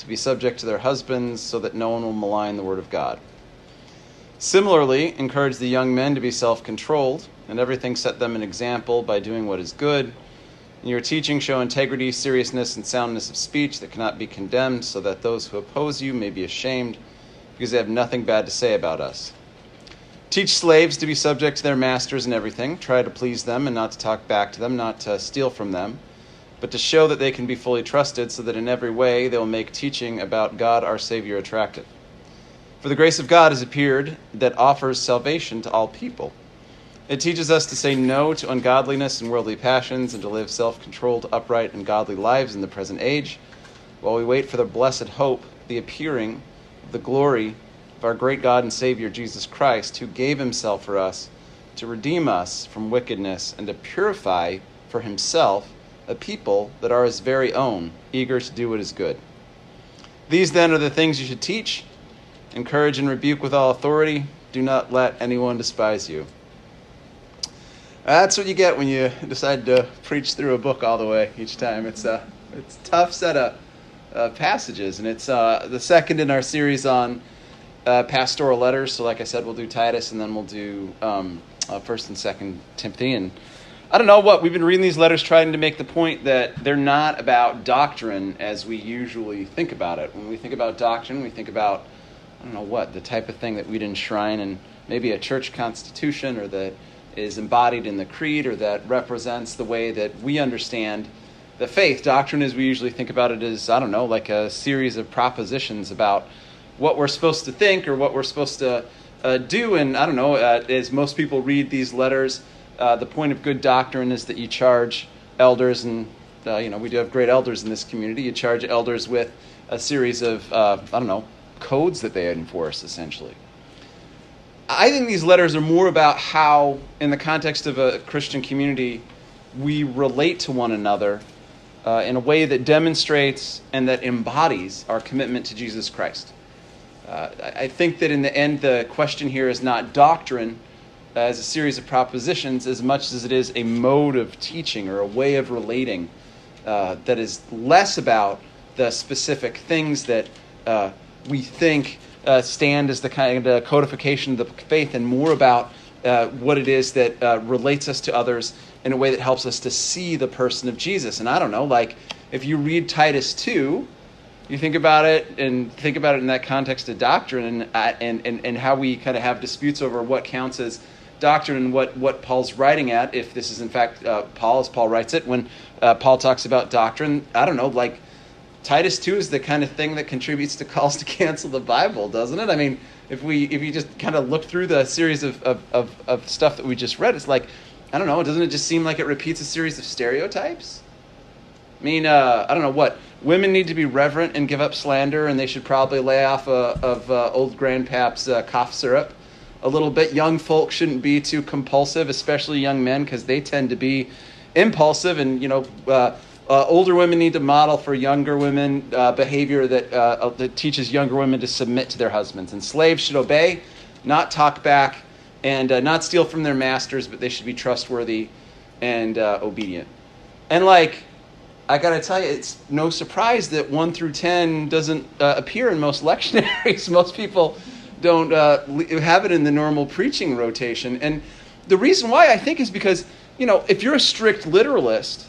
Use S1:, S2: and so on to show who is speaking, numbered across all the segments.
S1: to be subject to their husbands, so that no one will malign the word of God. Similarly, encourage the young men to be self controlled and everything set them an example by doing what is good. In your teaching, show integrity, seriousness, and soundness of speech that cannot be condemned, so that those who oppose you may be ashamed, because they have nothing bad to say about us. Teach slaves to be subject to their masters in everything. Try to please them and not to talk back to them, not to steal from them, but to show that they can be fully trusted, so that in every way they will make teaching about God our Savior attractive. For the grace of God has appeared that offers salvation to all people it teaches us to say no to ungodliness and worldly passions and to live self controlled, upright, and godly lives in the present age, while we wait for the blessed hope, the appearing of the glory of our great God and Savior Jesus Christ, who gave himself for us to redeem us from wickedness and to purify for himself a people that are his very own, eager to do what is good. These then are the things you should teach, encourage and rebuke with all authority. Do not let anyone despise you. That's what you get when you decide to preach through a book all the way each time. It's a it's a tough set of uh, passages, and it's uh, the second in our series on uh, pastoral letters. So, like I said, we'll do Titus, and then we'll do um, uh, First and Second Timothy. And I don't know what we've been reading these letters, trying to make the point that they're not about doctrine as we usually think about it. When we think about doctrine, we think about I don't know what the type of thing that we'd enshrine in maybe a church constitution or that is embodied in the creed or that represents the way that we understand the faith. Doctrine, as we usually think about it, is, I don't know, like a series of propositions about what we're supposed to think or what we're supposed to uh, do. And I don't know, uh, as most people read these letters, uh, the point of good doctrine is that you charge elders, and uh, you know we do have great elders in this community. You charge elders with a series of uh, I don't know codes that they enforce, essentially. I think these letters are more about how, in the context of a Christian community, we relate to one another uh, in a way that demonstrates and that embodies our commitment to Jesus Christ. Uh, I think that in the end, the question here is not doctrine as a series of propositions as much as it is a mode of teaching or a way of relating uh, that is less about the specific things that uh, we think uh, stand as the kind of codification of the faith and more about uh, what it is that uh, relates us to others in a way that helps us to see the person of Jesus. And I don't know, like if you read Titus 2, you think about it and think about it in that context of doctrine and, uh, and, and, and how we kind of have disputes over what counts as doctrine and what, what Paul's writing at, if this is in fact uh, Paul, as Paul writes it, when uh, Paul talks about doctrine, I don't know, like Titus 2 is the kind of thing that contributes to calls to cancel the Bible, doesn't it? I mean, if we if you just kind of look through the series of, of, of, of stuff that we just read, it's like, I don't know, doesn't it just seem like it repeats a series of stereotypes? I mean, uh, I don't know what. Women need to be reverent and give up slander, and they should probably lay off uh, of uh, old grandpap's uh, cough syrup a little bit. Young folk shouldn't be too compulsive, especially young men, because they tend to be impulsive and, you know, uh, uh, older women need to model for younger women uh, behavior that, uh, uh, that teaches younger women to submit to their husbands. And slaves should obey, not talk back, and uh, not steal from their masters, but they should be trustworthy and obedient. And like, I gotta tell you, it's no surprise that 1 through 10 doesn't appear in most lectionaries. most people don't have it in the normal preaching rotation. And the reason why I think is because, you know, if you're a strict literalist,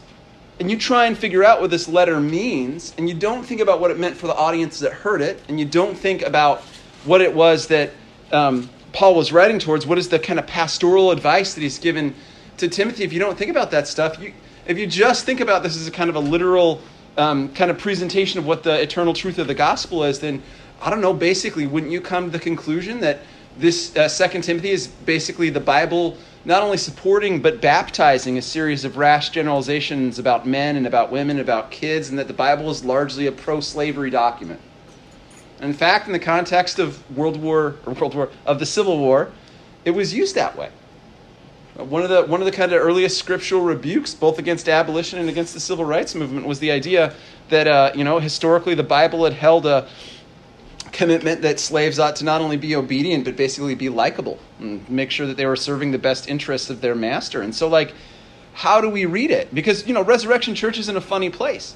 S1: and you try and figure out what this letter means, and you don't think about what it meant for the audience that heard it, and you don't think about what it was that um, Paul was writing towards, what is the kind of pastoral advice that he's given to Timothy, if you don't think about that stuff, you, if you just think about this as a kind of a literal um, kind of presentation of what the eternal truth of the gospel is, then I don't know, basically, wouldn't you come to the conclusion that this uh, Second Timothy is basically the Bible not only supporting but baptizing a series of rash generalizations about men and about women, and about kids, and that the Bible is largely a pro slavery document. In fact, in the context of World War or World War of the Civil War, it was used that way. One of the one of the kind of earliest scriptural rebukes, both against abolition and against the civil rights movement, was the idea that uh, you know historically the Bible had held a commitment that slaves ought to not only be obedient but basically be likable and make sure that they were serving the best interests of their master. And so, like, how do we read it? Because you know, Resurrection Church is in a funny place.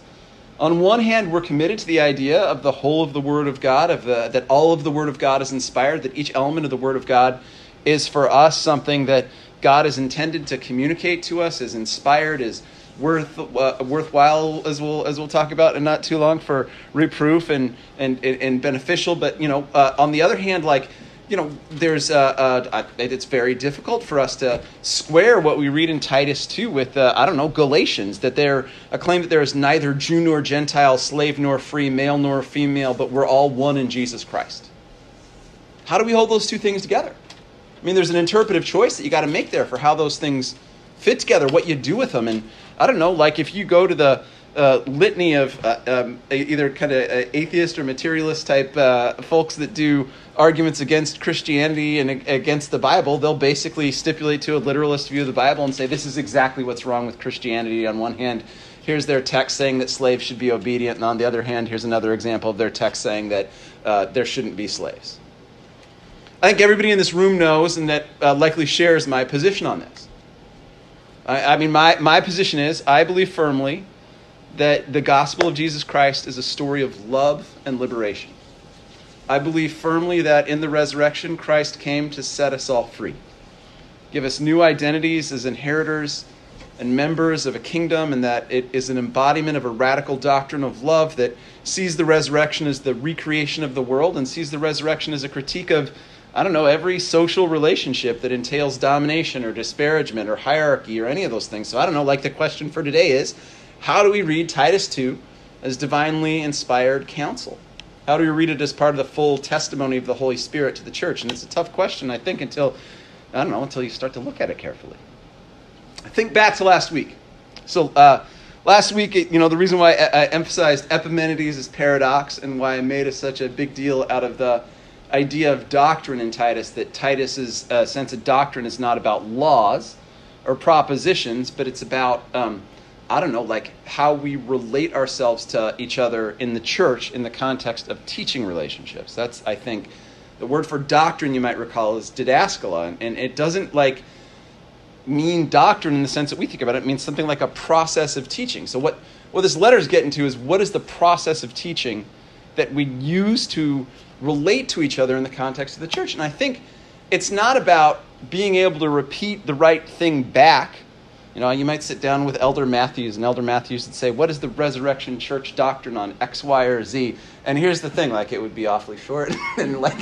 S1: On one hand, we're committed to the idea of the whole of the Word of God, of the, that all of the Word of God is inspired, that each element of the Word of God is for us something that God is intended to communicate to us, is inspired, is worth uh, worthwhile as we'll as we'll talk about and not too long for reproof and and and beneficial. But you know, uh, on the other hand, like you know, there's uh, uh, it's very difficult for us to square what we read in Titus 2 with, uh, I don't know, Galatians, that they're a claim that there is neither Jew nor Gentile, slave nor free, male nor female, but we're all one in Jesus Christ. How do we hold those two things together? I mean, there's an interpretive choice that you got to make there for how those things fit together, what you do with them. And I don't know, like if you go to the uh, litany of uh, um, either kind of uh, atheist or materialist type uh, folks that do arguments against Christianity and against the Bible, they'll basically stipulate to a literalist view of the Bible and say this is exactly what's wrong with Christianity. On one hand, here's their text saying that slaves should be obedient, and on the other hand, here's another example of their text saying that uh, there shouldn't be slaves. I think everybody in this room knows and that uh, likely shares my position on this. I, I mean, my, my position is I believe firmly that the gospel of Jesus Christ is a story of love and liberation. I believe firmly that in the resurrection, Christ came to set us all free, give us new identities as inheritors and members of a kingdom, and that it is an embodiment of a radical doctrine of love that sees the resurrection as the recreation of the world and sees the resurrection as a critique of I don't know, every social relationship that entails domination or disparagement or hierarchy or any of those things. So I don't know, like the question for today is how do we read Titus 2 as divinely inspired counsel? How do we read it as part of the full testimony of the Holy Spirit to the church? And it's a tough question, I think, until, I don't know, until you start to look at it carefully. Think back to last week. So, uh, last week, you know, the reason why I, I emphasized Epimenides' paradox and why I made such a big deal out of the idea of doctrine in Titus that Titus's uh, sense of doctrine is not about laws or propositions, but it's about um, I don't know, like how we relate ourselves to each other in the church in the context of teaching relationships. That's I think the word for doctrine you might recall is didaskala, and, it doesn't like mean doctrine in the sense that we think about it. It means something like a process of teaching. So what what this letter is getting to is what is the process of teaching that we use to relate to each other in the context of the church. And I think it's not about being able to repeat the right thing back. You know, you might sit down with Elder Matthews, and Elder Matthews would say, What is the resurrection church doctrine on X, Y, or Z? And here's the thing like, it would be awfully short. and, like,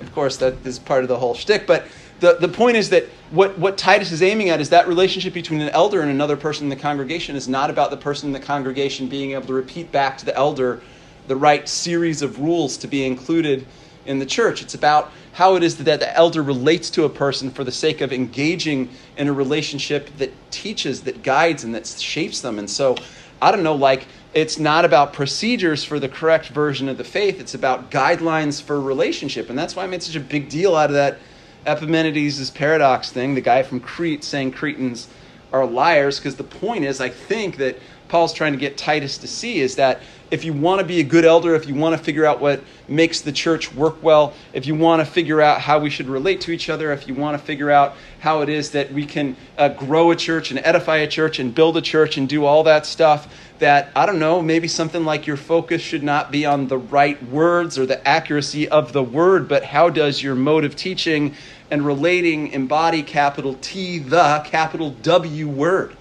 S1: of course, that is part of the whole shtick. But the, the point is that what, what Titus is aiming at is that relationship between an elder and another person in the congregation is not about the person in the congregation being able to repeat back to the elder the right series of rules to be included in the church. It's about how it is that the elder relates to a person for the sake of engaging in a relationship that teaches, that guides, and that shapes them. And so, I don't know, like, it's not about procedures for the correct version of the faith, it's about guidelines for relationship. And that's why I made such a big deal out of that Epimenides' paradox thing, the guy from Crete saying Cretans are liars, because the point is, I think that Paul's trying to get Titus to see is that if you want to be a good elder, if you want to figure out what makes the church work well, if you want to figure out how we should relate to each other, if you want to figure out how it is that we can uh, grow a church and edify a church and build a church and do all that stuff, that, I don't know, maybe something like your focus should not be on the right words or the accuracy of the word, but how does your mode of teaching and relating embody capital T, the capital W word?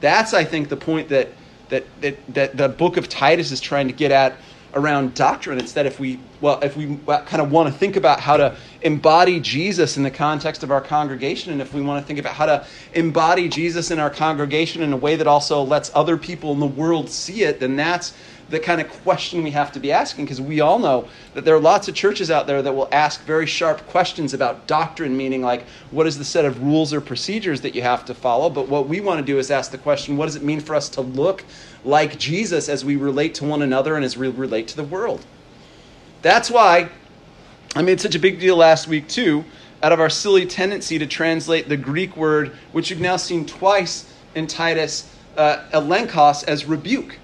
S1: That's, I think, the point that that, that, that the book of Titus is trying to get at around doctrine. It's that if we, well, if we uh, kind of want to think about how to embody Jesus in the context of our congregation, and if we want to think about how to embody Jesus in our congregation in a way that also lets other people in the world see it, then that's the kind of question we have to be asking because we all know that there are lots of churches out there that will ask very sharp questions about doctrine, meaning like what is the set of rules or procedures that you have to follow. But what we want to do is ask the question what does it mean for us to look like Jesus as we relate to one another and as we relate to the world? That's why I made such a big deal last week, too, out of our silly tendency to translate the Greek word, which you've now seen twice in Titus, uh, elenkos, as rebuke.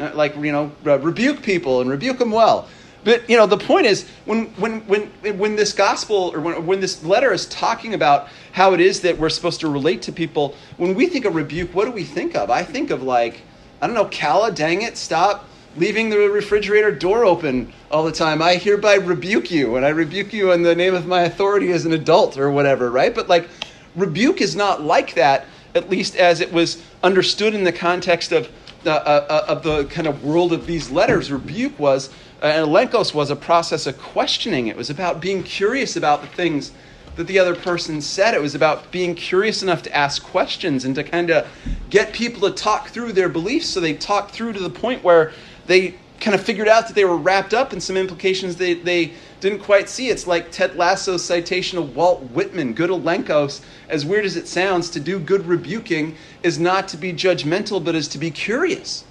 S1: Uh, like, you know, uh, rebuke people and rebuke them well. But, you know, the point is, when, when, when, when this gospel, or when, when this letter is talking about how it is that we're supposed to relate to people, when we think of rebuke, what do we think of? I think of, like, I don't know, Kala, dang it, stop leaving the refrigerator door open all the time. I hereby rebuke you, and I rebuke you in the name of my authority as an adult or whatever, right? But like, rebuke is not like that, at least as it was understood in the context of, uh, uh, of the kind of world of these letters. Rebuke was, uh, and elenkos was a process of questioning. It was about being curious about the things that the other person said. It was about being curious enough to ask questions and to kind of get people to talk through their beliefs so they talk through to the point where they kind of figured out that they were wrapped up in some implications they, they didn't quite see. It's like Ted Lasso's citation of Walt Whitman, good elenkos, as weird as it sounds, to do good rebuking is not to be judgmental, but is to be curious.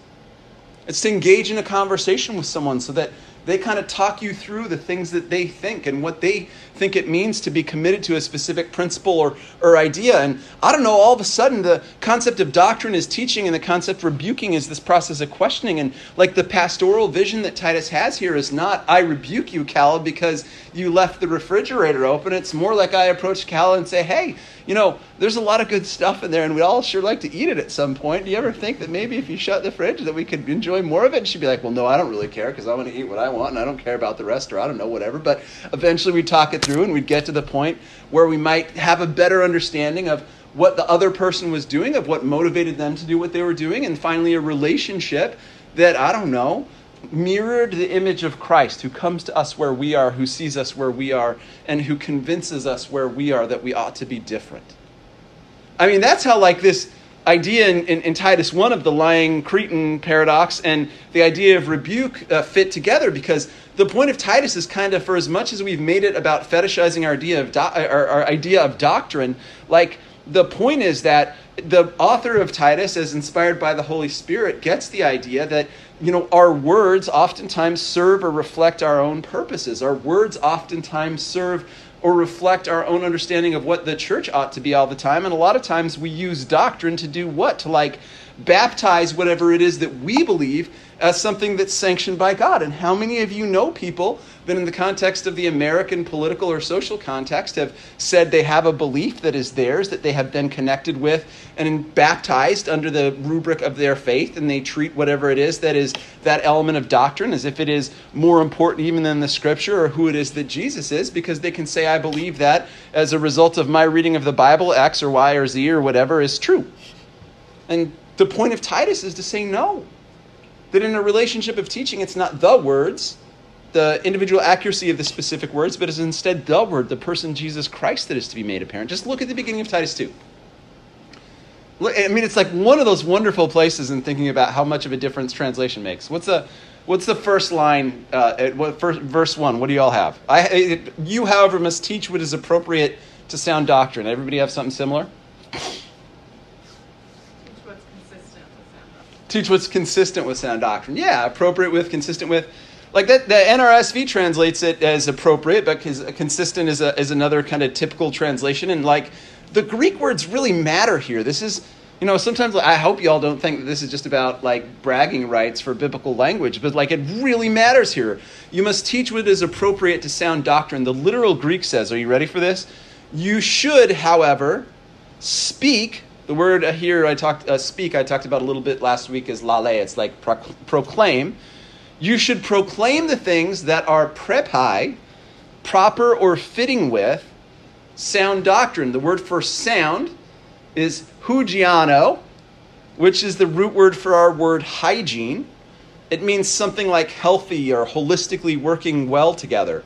S1: It's to engage in a conversation with someone so that they kind of talk you through the things that they think and what they think it means to be committed to a specific principle or, or idea. And I don't know, all of a sudden the concept of doctrine is teaching and the concept of rebuking is this process of questioning. And like the pastoral vision that Titus has here is not, I rebuke you, Cal, because you left the refrigerator open. It's more like I approach Cal and say, hey, you know, there's a lot of good stuff in there, and we'd all sure like to eat it at some point. Do you ever think that maybe if you shut the fridge that we could enjoy more of it? And she'd be like, well, no, I don't really care because I want to eat what I want, and I don't care about the rest, or I don't know, whatever. But eventually we'd talk it through, and we'd get to the point where we might have a better understanding of what the other person was doing, of what motivated them to do what they were doing, and finally a relationship that, I don't know, mirrored the image of Christ, who comes to us where we are, who sees us where we are, and who convinces us where we are that we ought to be different. I mean, that's how, like, this idea in, in, in Titus 1 of the lying Cretan paradox and the idea of rebuke uh, fit together because the point of Titus is kind of for as much as we've made it about fetishizing our idea of, do- our, our idea of doctrine, like, the point is that the author of Titus, as inspired by the Holy Spirit, gets the idea that you know our words oftentimes serve or reflect our own purposes. Our words oftentimes serve or reflect our own understanding of what the church ought to be all the time. And a lot of times we use doctrine to do what? To like baptize whatever it is that we believe as something that's sanctioned by God. And how many of you know people that, in the context of the American political or social context, have said they have a belief that is theirs, that they have been connected with and baptized under the rubric of their faith, and they treat whatever it is that is that element of doctrine as if it is more important even than the scripture or who it is that Jesus is, because they can say, I believe that as a result of my reading of the Bible, X or Y or Z or whatever is true. And the point of Titus is to say no. That in a relationship of teaching, it's not the words, the individual accuracy of the specific words, but is instead the word, the person Jesus Christ that is to be made apparent. Just look at the beginning of Titus 2. I mean, it's like one of those wonderful places in thinking about how much of a difference translation makes. What's the What's the first line? Uh, what, first, verse one. What do you all have? I, it, you, however, must teach what is appropriate to sound doctrine. Everybody have something similar? Teach what's consistent with sound doctrine. Yeah, appropriate with, consistent with. Like that, the NRSV translates it as appropriate, but consistent is, a, is another kind of typical translation. And like the Greek words really matter here. This is, you know, sometimes I hope y'all don't think that this is just about like bragging rights for biblical language, but like it really matters here. You must teach what is appropriate to sound doctrine. The literal Greek says, are you ready for this? You should, however, speak the word here I talked uh, speak I talked about a little bit last week is lale. It's like pro- proclaim. You should proclaim the things that are prepai, proper or fitting with sound doctrine. The word for sound is hugiano, which is the root word for our word hygiene. It means something like healthy or holistically working well together.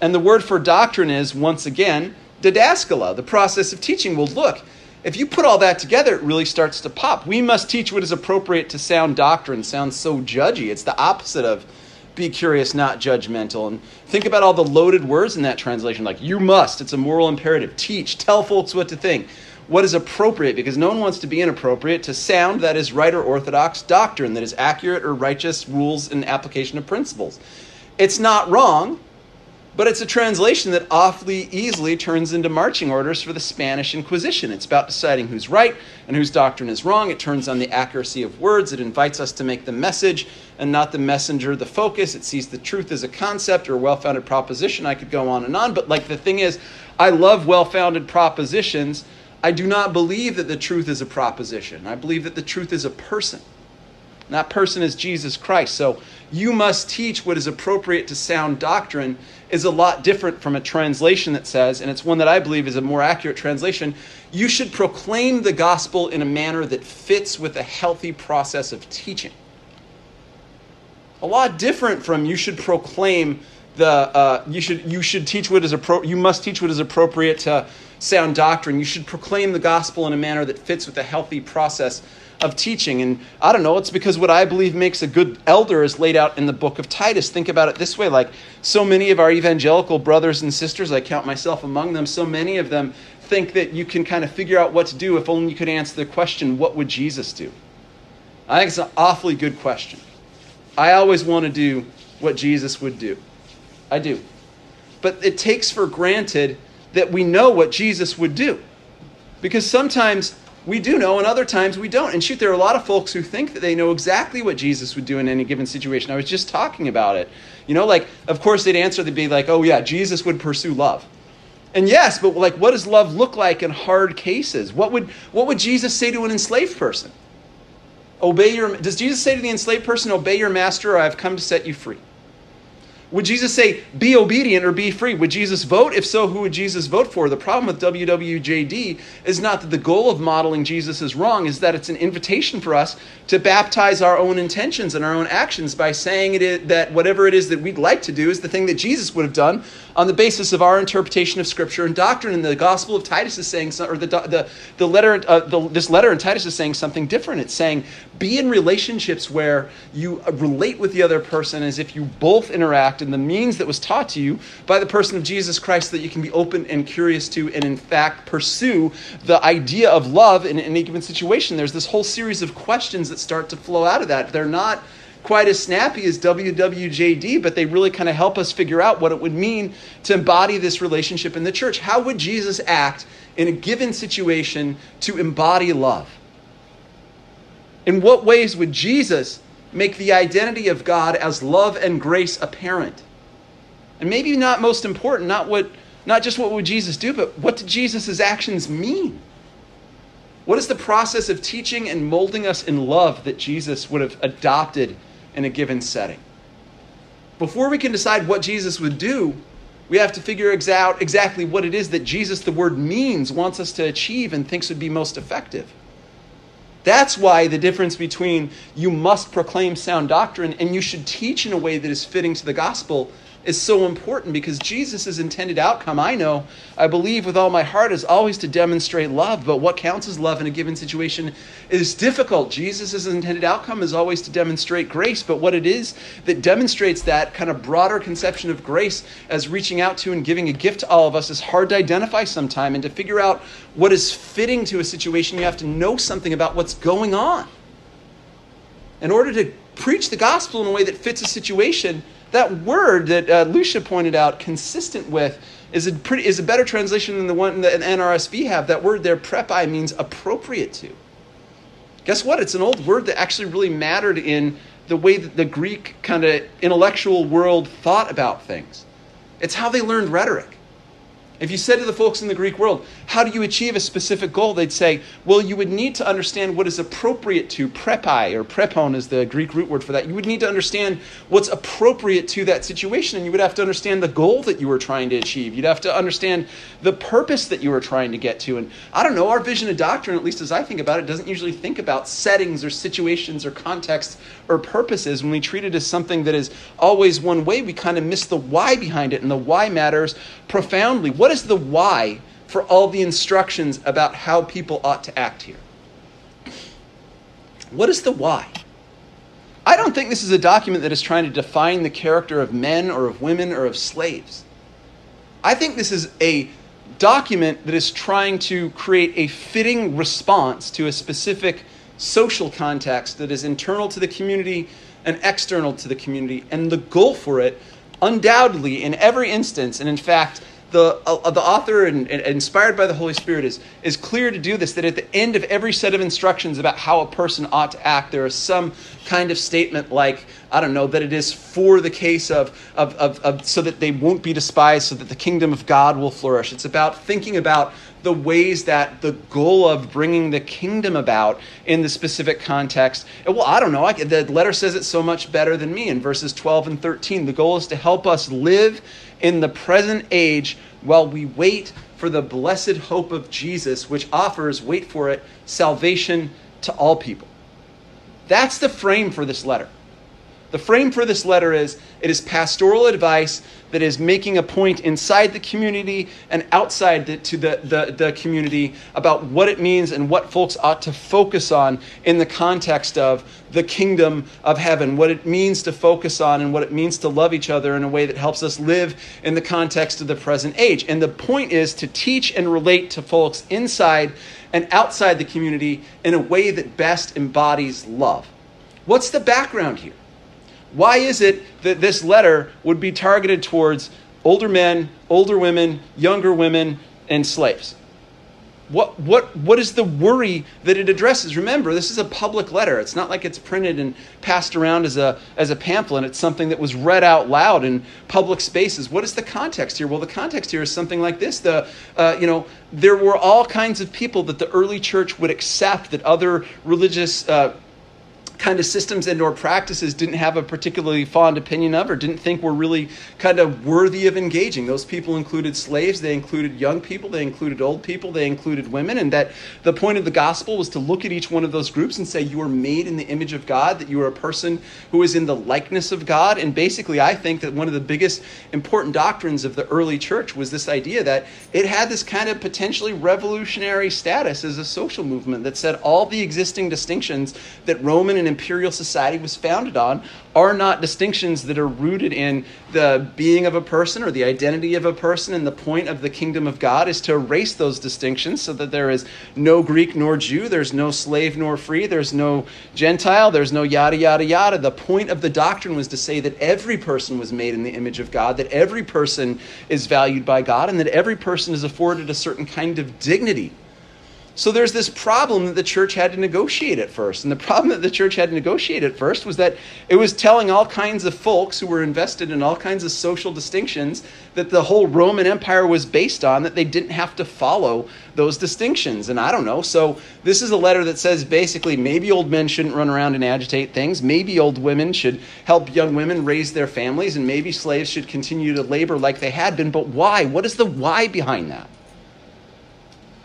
S1: And the word for doctrine is, once again, didaskala, the process of teaching. Well, look, if you put all that together, it really starts to pop. We must teach what is appropriate to sound doctrine. Sounds so judgy. It's the opposite of be curious, not judgmental. And think about all the loaded words in that translation, like you must. It's a moral imperative. Teach, tell folks what to think. What is appropriate, because no one wants to be inappropriate, to sound that is right or orthodox doctrine, that is accurate or righteous rules and application of principles. It's not wrong, but it's a translation that awfully easily turns into marching orders for the Spanish Inquisition. It's about deciding who's right and whose doctrine is wrong. It turns on the accuracy of words. It invites us to make the message and not the messenger the focus. It sees the truth as a concept or a well founded proposition. I could go on and on, but like the thing is, I love well founded propositions. I do not believe that the truth is a proposition. I believe that the truth is a person. And that person is Jesus Christ. So you must teach what is appropriate to sound doctrine is a lot different from a translation that says, and it's one that I believe is a more accurate translation, you should proclaim the gospel in a manner that fits with a healthy process of teaching. A lot different from you should proclaim the uh, you should you should teach what is appro- you must teach what is appropriate to sound doctrine. You should proclaim the gospel in a manner that fits with a healthy process of teaching. And I don't know, it's because what I believe makes a good elder is laid out in the book of Titus. Think about it this way like so many of our evangelical brothers and sisters, I count myself among them, so many of them think that you can kind of figure out what to do if only you could answer the question, what would Jesus do? I think it's an awfully good question. I always want to do what Jesus would do. I do. But it takes for granted that we know what Jesus would do. Because sometimes we do know, and other times we don't. And shoot, there are a lot of folks who think that they know exactly what Jesus would do in any given situation. I was just talking about it. You know, like, of course, they'd answer, they'd be like, oh, yeah, Jesus would pursue love. And yes, but like, what does love look like in hard cases? What would, what would Jesus say to an enslaved person? Obey your, does Jesus say to the enslaved person, obey your master, or I've come to set you free? Would Jesus say, be obedient or be free? Would Jesus vote? If so, who would Jesus vote for? The problem with WWJD is not that the goal of modeling Jesus is wrong, is that it's an invitation for us to baptize our own intentions and our own actions by saying it is, that whatever it is that we'd like to do is the thing that Jesus would have done on the basis of our interpretation of Scripture and doctrine. And the Gospel of Titus is saying, or the, the, the letter, uh, the, this letter in Titus is saying something different. It's saying, be in relationships where you relate with the other person as if you both interact in the means that was taught to you by the person of Jesus Christ that you can be open and curious to and, in fact, pursue the idea of love in any given situation. There's this whole series of questions that start to flow out of that. They're not quite as snappy as WWJD, but they really kind of help us figure out what it would mean to embody this relationship in the church. How would Jesus act in a given situation to embody love? In what ways would Jesus make the identity of God as love and grace apparent? And maybe not most important, not what not just what would Jesus do, but what did Jesus' actions mean? What is the process of teaching and molding us in love that Jesus would have adopted in a given setting. Before we can decide what Jesus would do, we have to figure out exactly what it is that Jesus, the word means, wants us to achieve and thinks would be most effective. That's why the difference between you must proclaim sound doctrine and you should teach in a way that is fitting to the gospel is so important because Jesus' intended outcome, I know, I believe with all my heart, is always to demonstrate love. But what counts as love in a given situation is difficult. Jesus' intended outcome is always to demonstrate grace. But what it is that demonstrates that kind of broader conception of grace as reaching out to and giving a gift to all of us is hard to identify sometime. And to figure out what is fitting to a situation, you have to know something about what's going on. In order to preach the gospel in a way that fits a situation, that word that uh, Lucia pointed out, consistent with, is a pretty is a better translation than the one that an NRSV have. That word there, prepi, means appropriate to. Guess what? It's an old word that actually really mattered in the way that the Greek kind of intellectual world thought about things. It's how they learned rhetoric. If you said to the folks in the Greek world, how do you achieve a specific goal? They'd say, well, you would need to understand what is appropriate to prepai, or prepon is the Greek root word for that. You would need to understand what's appropriate to that situation, and you would have to understand the goal that you were trying to achieve. You'd have to understand the purpose that you were trying to get to. And I don't know, our vision of doctrine, at least as I think about it, doesn't usually think about settings or situations or contexts or purposes. When we treat it as something that is always one way, we kind of miss the why behind it, and the why matters profoundly. What is the why for all the instructions about how people ought to act here? What is the why? I don't think this is a document that is trying to define the character of men or of women or of slaves. I think this is a document that is trying to create a fitting response to a specific social context that is internal to the community and external to the community. And the goal for it undoubtedly, in every instance, and in fact, the, uh, the author, and, and, inspired by the Holy Spirit, is, is clear to do this that at the end of every set of instructions about how a person ought to act, there is some kind of statement like, I don't know, that it is for the case of, of, of, of so that they won't be despised, so that the kingdom of God will flourish. It's about thinking about the ways that the goal of bringing the kingdom about in the specific context. Well, I don't know. I, the letter says it so much better than me in verses 12 and 13. The goal is to help us live in the present age while we wait for the blessed hope of Jesus, which offers, wait for it, salvation to all people. That's the frame for this letter. The frame for this letter is it is pastoral advice that is making a point inside the community and outside the, to the, the, the community about what it means and what folks ought to focus on in the context of the kingdom of heaven, what it means to focus on and what it means to love each other in a way that helps us live in the context of the present age. And the point is to teach and relate to folks inside and outside the community in a way that best embodies love. What's the background here? Why is it that this letter would be targeted towards older men, older women, younger women, and slaves? What, what, what is the worry that it addresses? Remember, this is a public letter. It's not like it's printed and passed around as a, as a pamphlet. It's something that was read out loud in public spaces. What is the context here? Well, the context here is something like this. The, uh, you know, there were all kinds of people that the early church would accept that other religious uh, kind of systems and or practices didn't have a particularly fond opinion of or didn't think were really kind of worthy of engaging. Those people included slaves, they included young people, they included old people, they included women, and that the point of the gospel was to look at each one of those groups and say, You are made in the image of God, that you are a person who is in the likeness of God. And basically, I think that one of the biggest important doctrines of the early church was this idea that it had this kind of potentially revolutionary status as a social movement that said all the existing distinctions that Roman and imperial society was founded on are not distinctions that are rooted in the being of a person or the identity of a person. And the point of the kingdom of God is to erase those distinctions so that there is no Greek nor Jew, there's no slave nor free, there's no Gentile, there's no yada, yada, yada. The point of the doctrine was to say that every person was made in the image of God, that every person is valued by God, and that every person is afforded a certain kind of dignity so there's this problem that the church had to negotiate at first. And the problem that the church had to negotiate at first was that it was telling all kinds of folks who were invested in all kinds of social distinctions that the whole Roman Empire was based on, that they didn't have to follow those distinctions. And I don't know. So this is a letter that says basically maybe old men shouldn't run around and agitate things. Maybe old women should help young women raise their families. And maybe slaves should continue to labor like they had been. But why? What is the why behind that?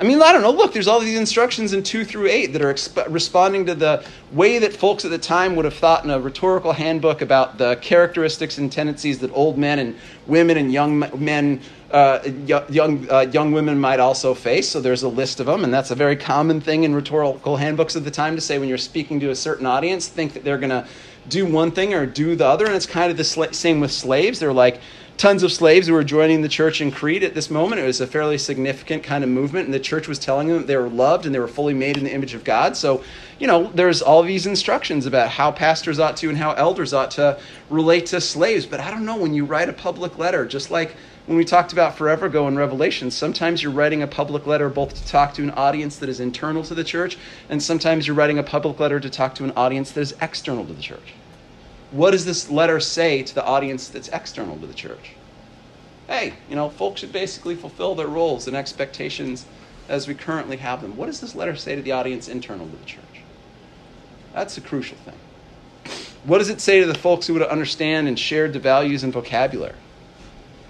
S1: I mean, I don't know. Look, there's all these instructions in 2 through 8 that are exp- responding to the way that folks at the time would have thought in a rhetorical handbook about the characteristics and tendencies that old men and women and young men, uh, young, uh, young women might also face. So there's a list of them, and that's a very common thing in rhetorical handbooks of the time to say when you're speaking to a certain audience, think that they're going to do one thing or do the other. And it's kind of the sl- same with slaves. They're like, tons of slaves who were joining the church in Crete at this moment. It was a fairly significant kind of movement, and the church was telling them they were loved and they were fully made in the image of God. So, you know, there's all these instructions about how pastors ought to and how elders ought to relate to slaves. But I don't know, when you write a public letter, just like when we talked about forever ago in Revelation, sometimes you're writing a public letter both to talk to an audience that is internal to the church, and sometimes you're writing a public letter to talk to an audience that is external to the church what does this letter say to the audience that's external to the church? Hey, you know, folks should basically fulfill their roles and expectations as we currently have them. What does this letter say to the audience internal to the church? That's a crucial thing. What does it say to the folks who would understand and shared the values and vocabulary?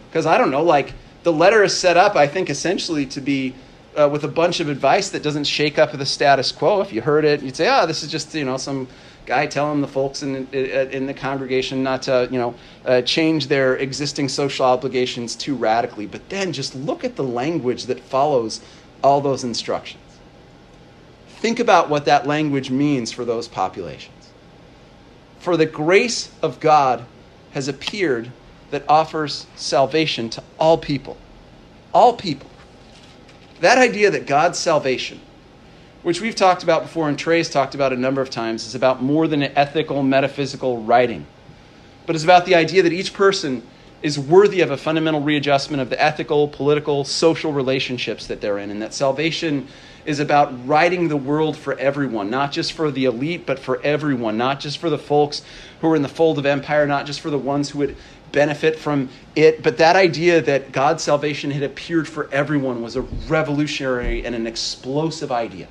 S1: Because I don't know, like the letter is set up, I think, essentially to be uh, with a bunch of advice that doesn't shake up the status quo. If you heard it, you'd say, "Ah, oh, this is just you know some guy telling the folks in, in the congregation not to, you know, uh, change their existing social obligations too radically. But then just look at the language that follows all those instructions. Think about what that language means for those populations. For the grace of God has appeared that offers salvation to all people. All people. That idea that God's salvation which we've talked about before and Trey's talked about a number of times, is about more than an ethical, metaphysical writing. But it's about the idea that each person is worthy of a fundamental readjustment of the ethical, political, social relationships that they're in, and that salvation is about righting the world for everyone, not just for the elite, but for everyone, not just for the folks who are in the fold of empire, not just for the ones who would benefit from it. But that idea that God's salvation had appeared for everyone was a revolutionary and an explosive idea.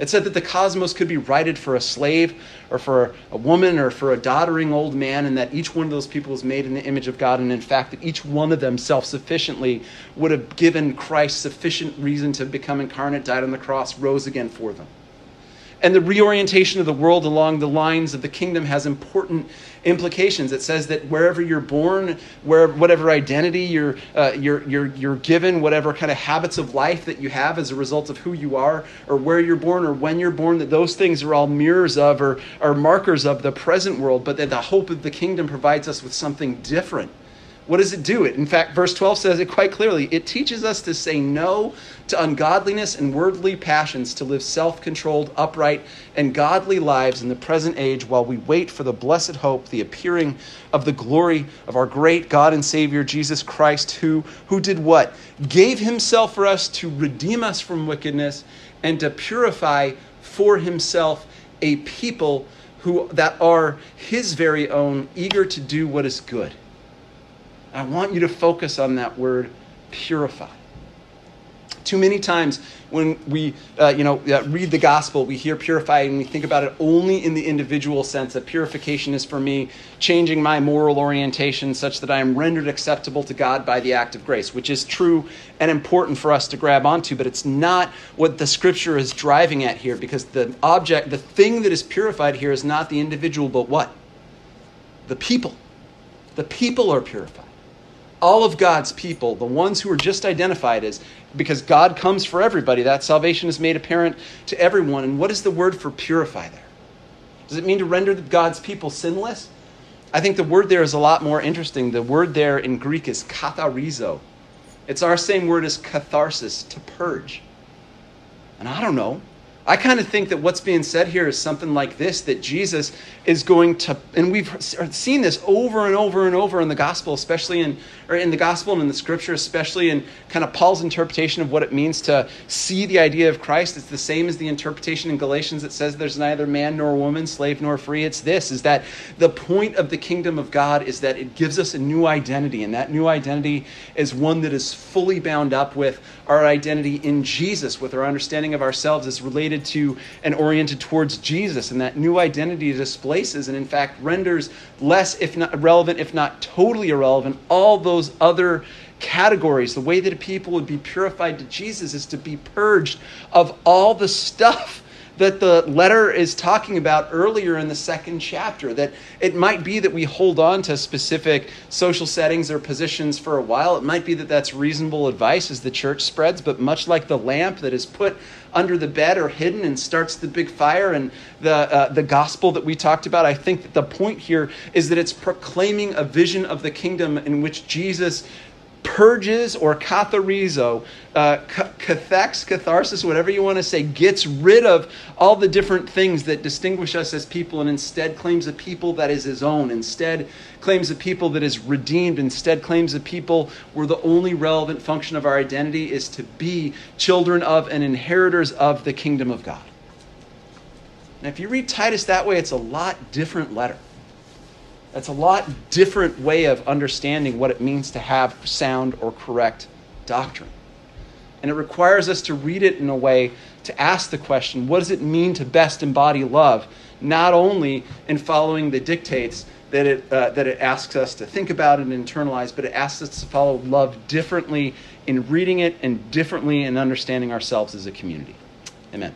S1: It said that the cosmos could be righted for a slave or for a woman or for a doddering old man, and that each one of those people was made in the image of God, and in fact, that each one of them self sufficiently would have given Christ sufficient reason to become incarnate, died on the cross, rose again for them. And the reorientation of the world along the lines of the kingdom has important implications. It says that wherever you're born, where whatever identity you're, uh, you're, you're, you're given, whatever kind of habits of life that you have as a result of who you are, or where you're born, or when you're born, that those things are all mirrors of or are markers of the present world, but that the hope of the kingdom provides us with something different what does it do? It, in fact, verse 12 says it quite clearly. It teaches us to say no to ungodliness and worldly passions, to live self controlled, upright, and godly lives in the present age while we wait for the blessed hope, the appearing of the glory of our great God and Savior, Jesus Christ, who, who did what? Gave himself for us to redeem us from wickedness and to purify for himself a people who that are his very own, eager to do what is good. I want you to focus on that word purify. Too many times when we, uh, you know, uh, read the gospel, we hear purify and we think about it only in the individual sense that purification is for me changing my moral orientation such that I am rendered acceptable to God by the act of grace, which is true and important for us to grab onto, but it's not what the scripture is driving at here because the object, the thing that is purified here is not the individual, but what? The people. The people are purified all of God's people, the ones who are just identified as, because God comes for everybody, that salvation is made apparent to everyone. And what is the word for purify there? Does it mean to render God's people sinless? I think the word there is a lot more interesting. The word there in Greek is katharizo. It's our same word as catharsis, to purge. And I don't know. I kind of think that what's being said here is something like this that Jesus is going to, and we've seen this over and over and over in the gospel, especially in, or in the gospel and in the scripture, especially in kind of Paul's interpretation of what it means to see the idea of Christ. It's the same as the interpretation in Galatians that says there's neither man nor woman, slave nor free. It's this, is that the point of the kingdom of God is that it gives us a new identity, and that new identity is one that is fully bound up with our identity in Jesus, with our understanding of ourselves as related related to and oriented towards Jesus. And that new identity displaces and, in fact, renders less, if not relevant, if not totally irrelevant, all those other categories. The way that a people would be purified to Jesus is to be purged of all the stuff that the letter is talking about earlier in the second chapter. That it might be that we hold on to specific social settings or positions for a while. It might be that that's reasonable advice as the church spreads, but much like the lamp that is put under the bed or hidden and starts the big fire and the, uh, the gospel that we talked about, I think that the point here is that it's proclaiming a vision of the kingdom in which Jesus purges or katharizo, uh, cathex, catharsis, whatever you want to say, gets rid of all the different things that distinguish us as people and instead claims a people that is his own, instead claims a people that is redeemed, instead claims a people where the only relevant function of our identity is to be children of and inheritors of the kingdom of God. Now, if you read Titus that way, it's a lot different letter. That's a lot different way of understanding what it means to have sound or correct doctrine. And it requires us to read it in a way to ask the question what does it mean to best embody love, not only in following the dictates that it, uh, that it asks us to think about and internalize, but it asks us to follow love differently in reading it and differently in understanding ourselves as a community. Amen.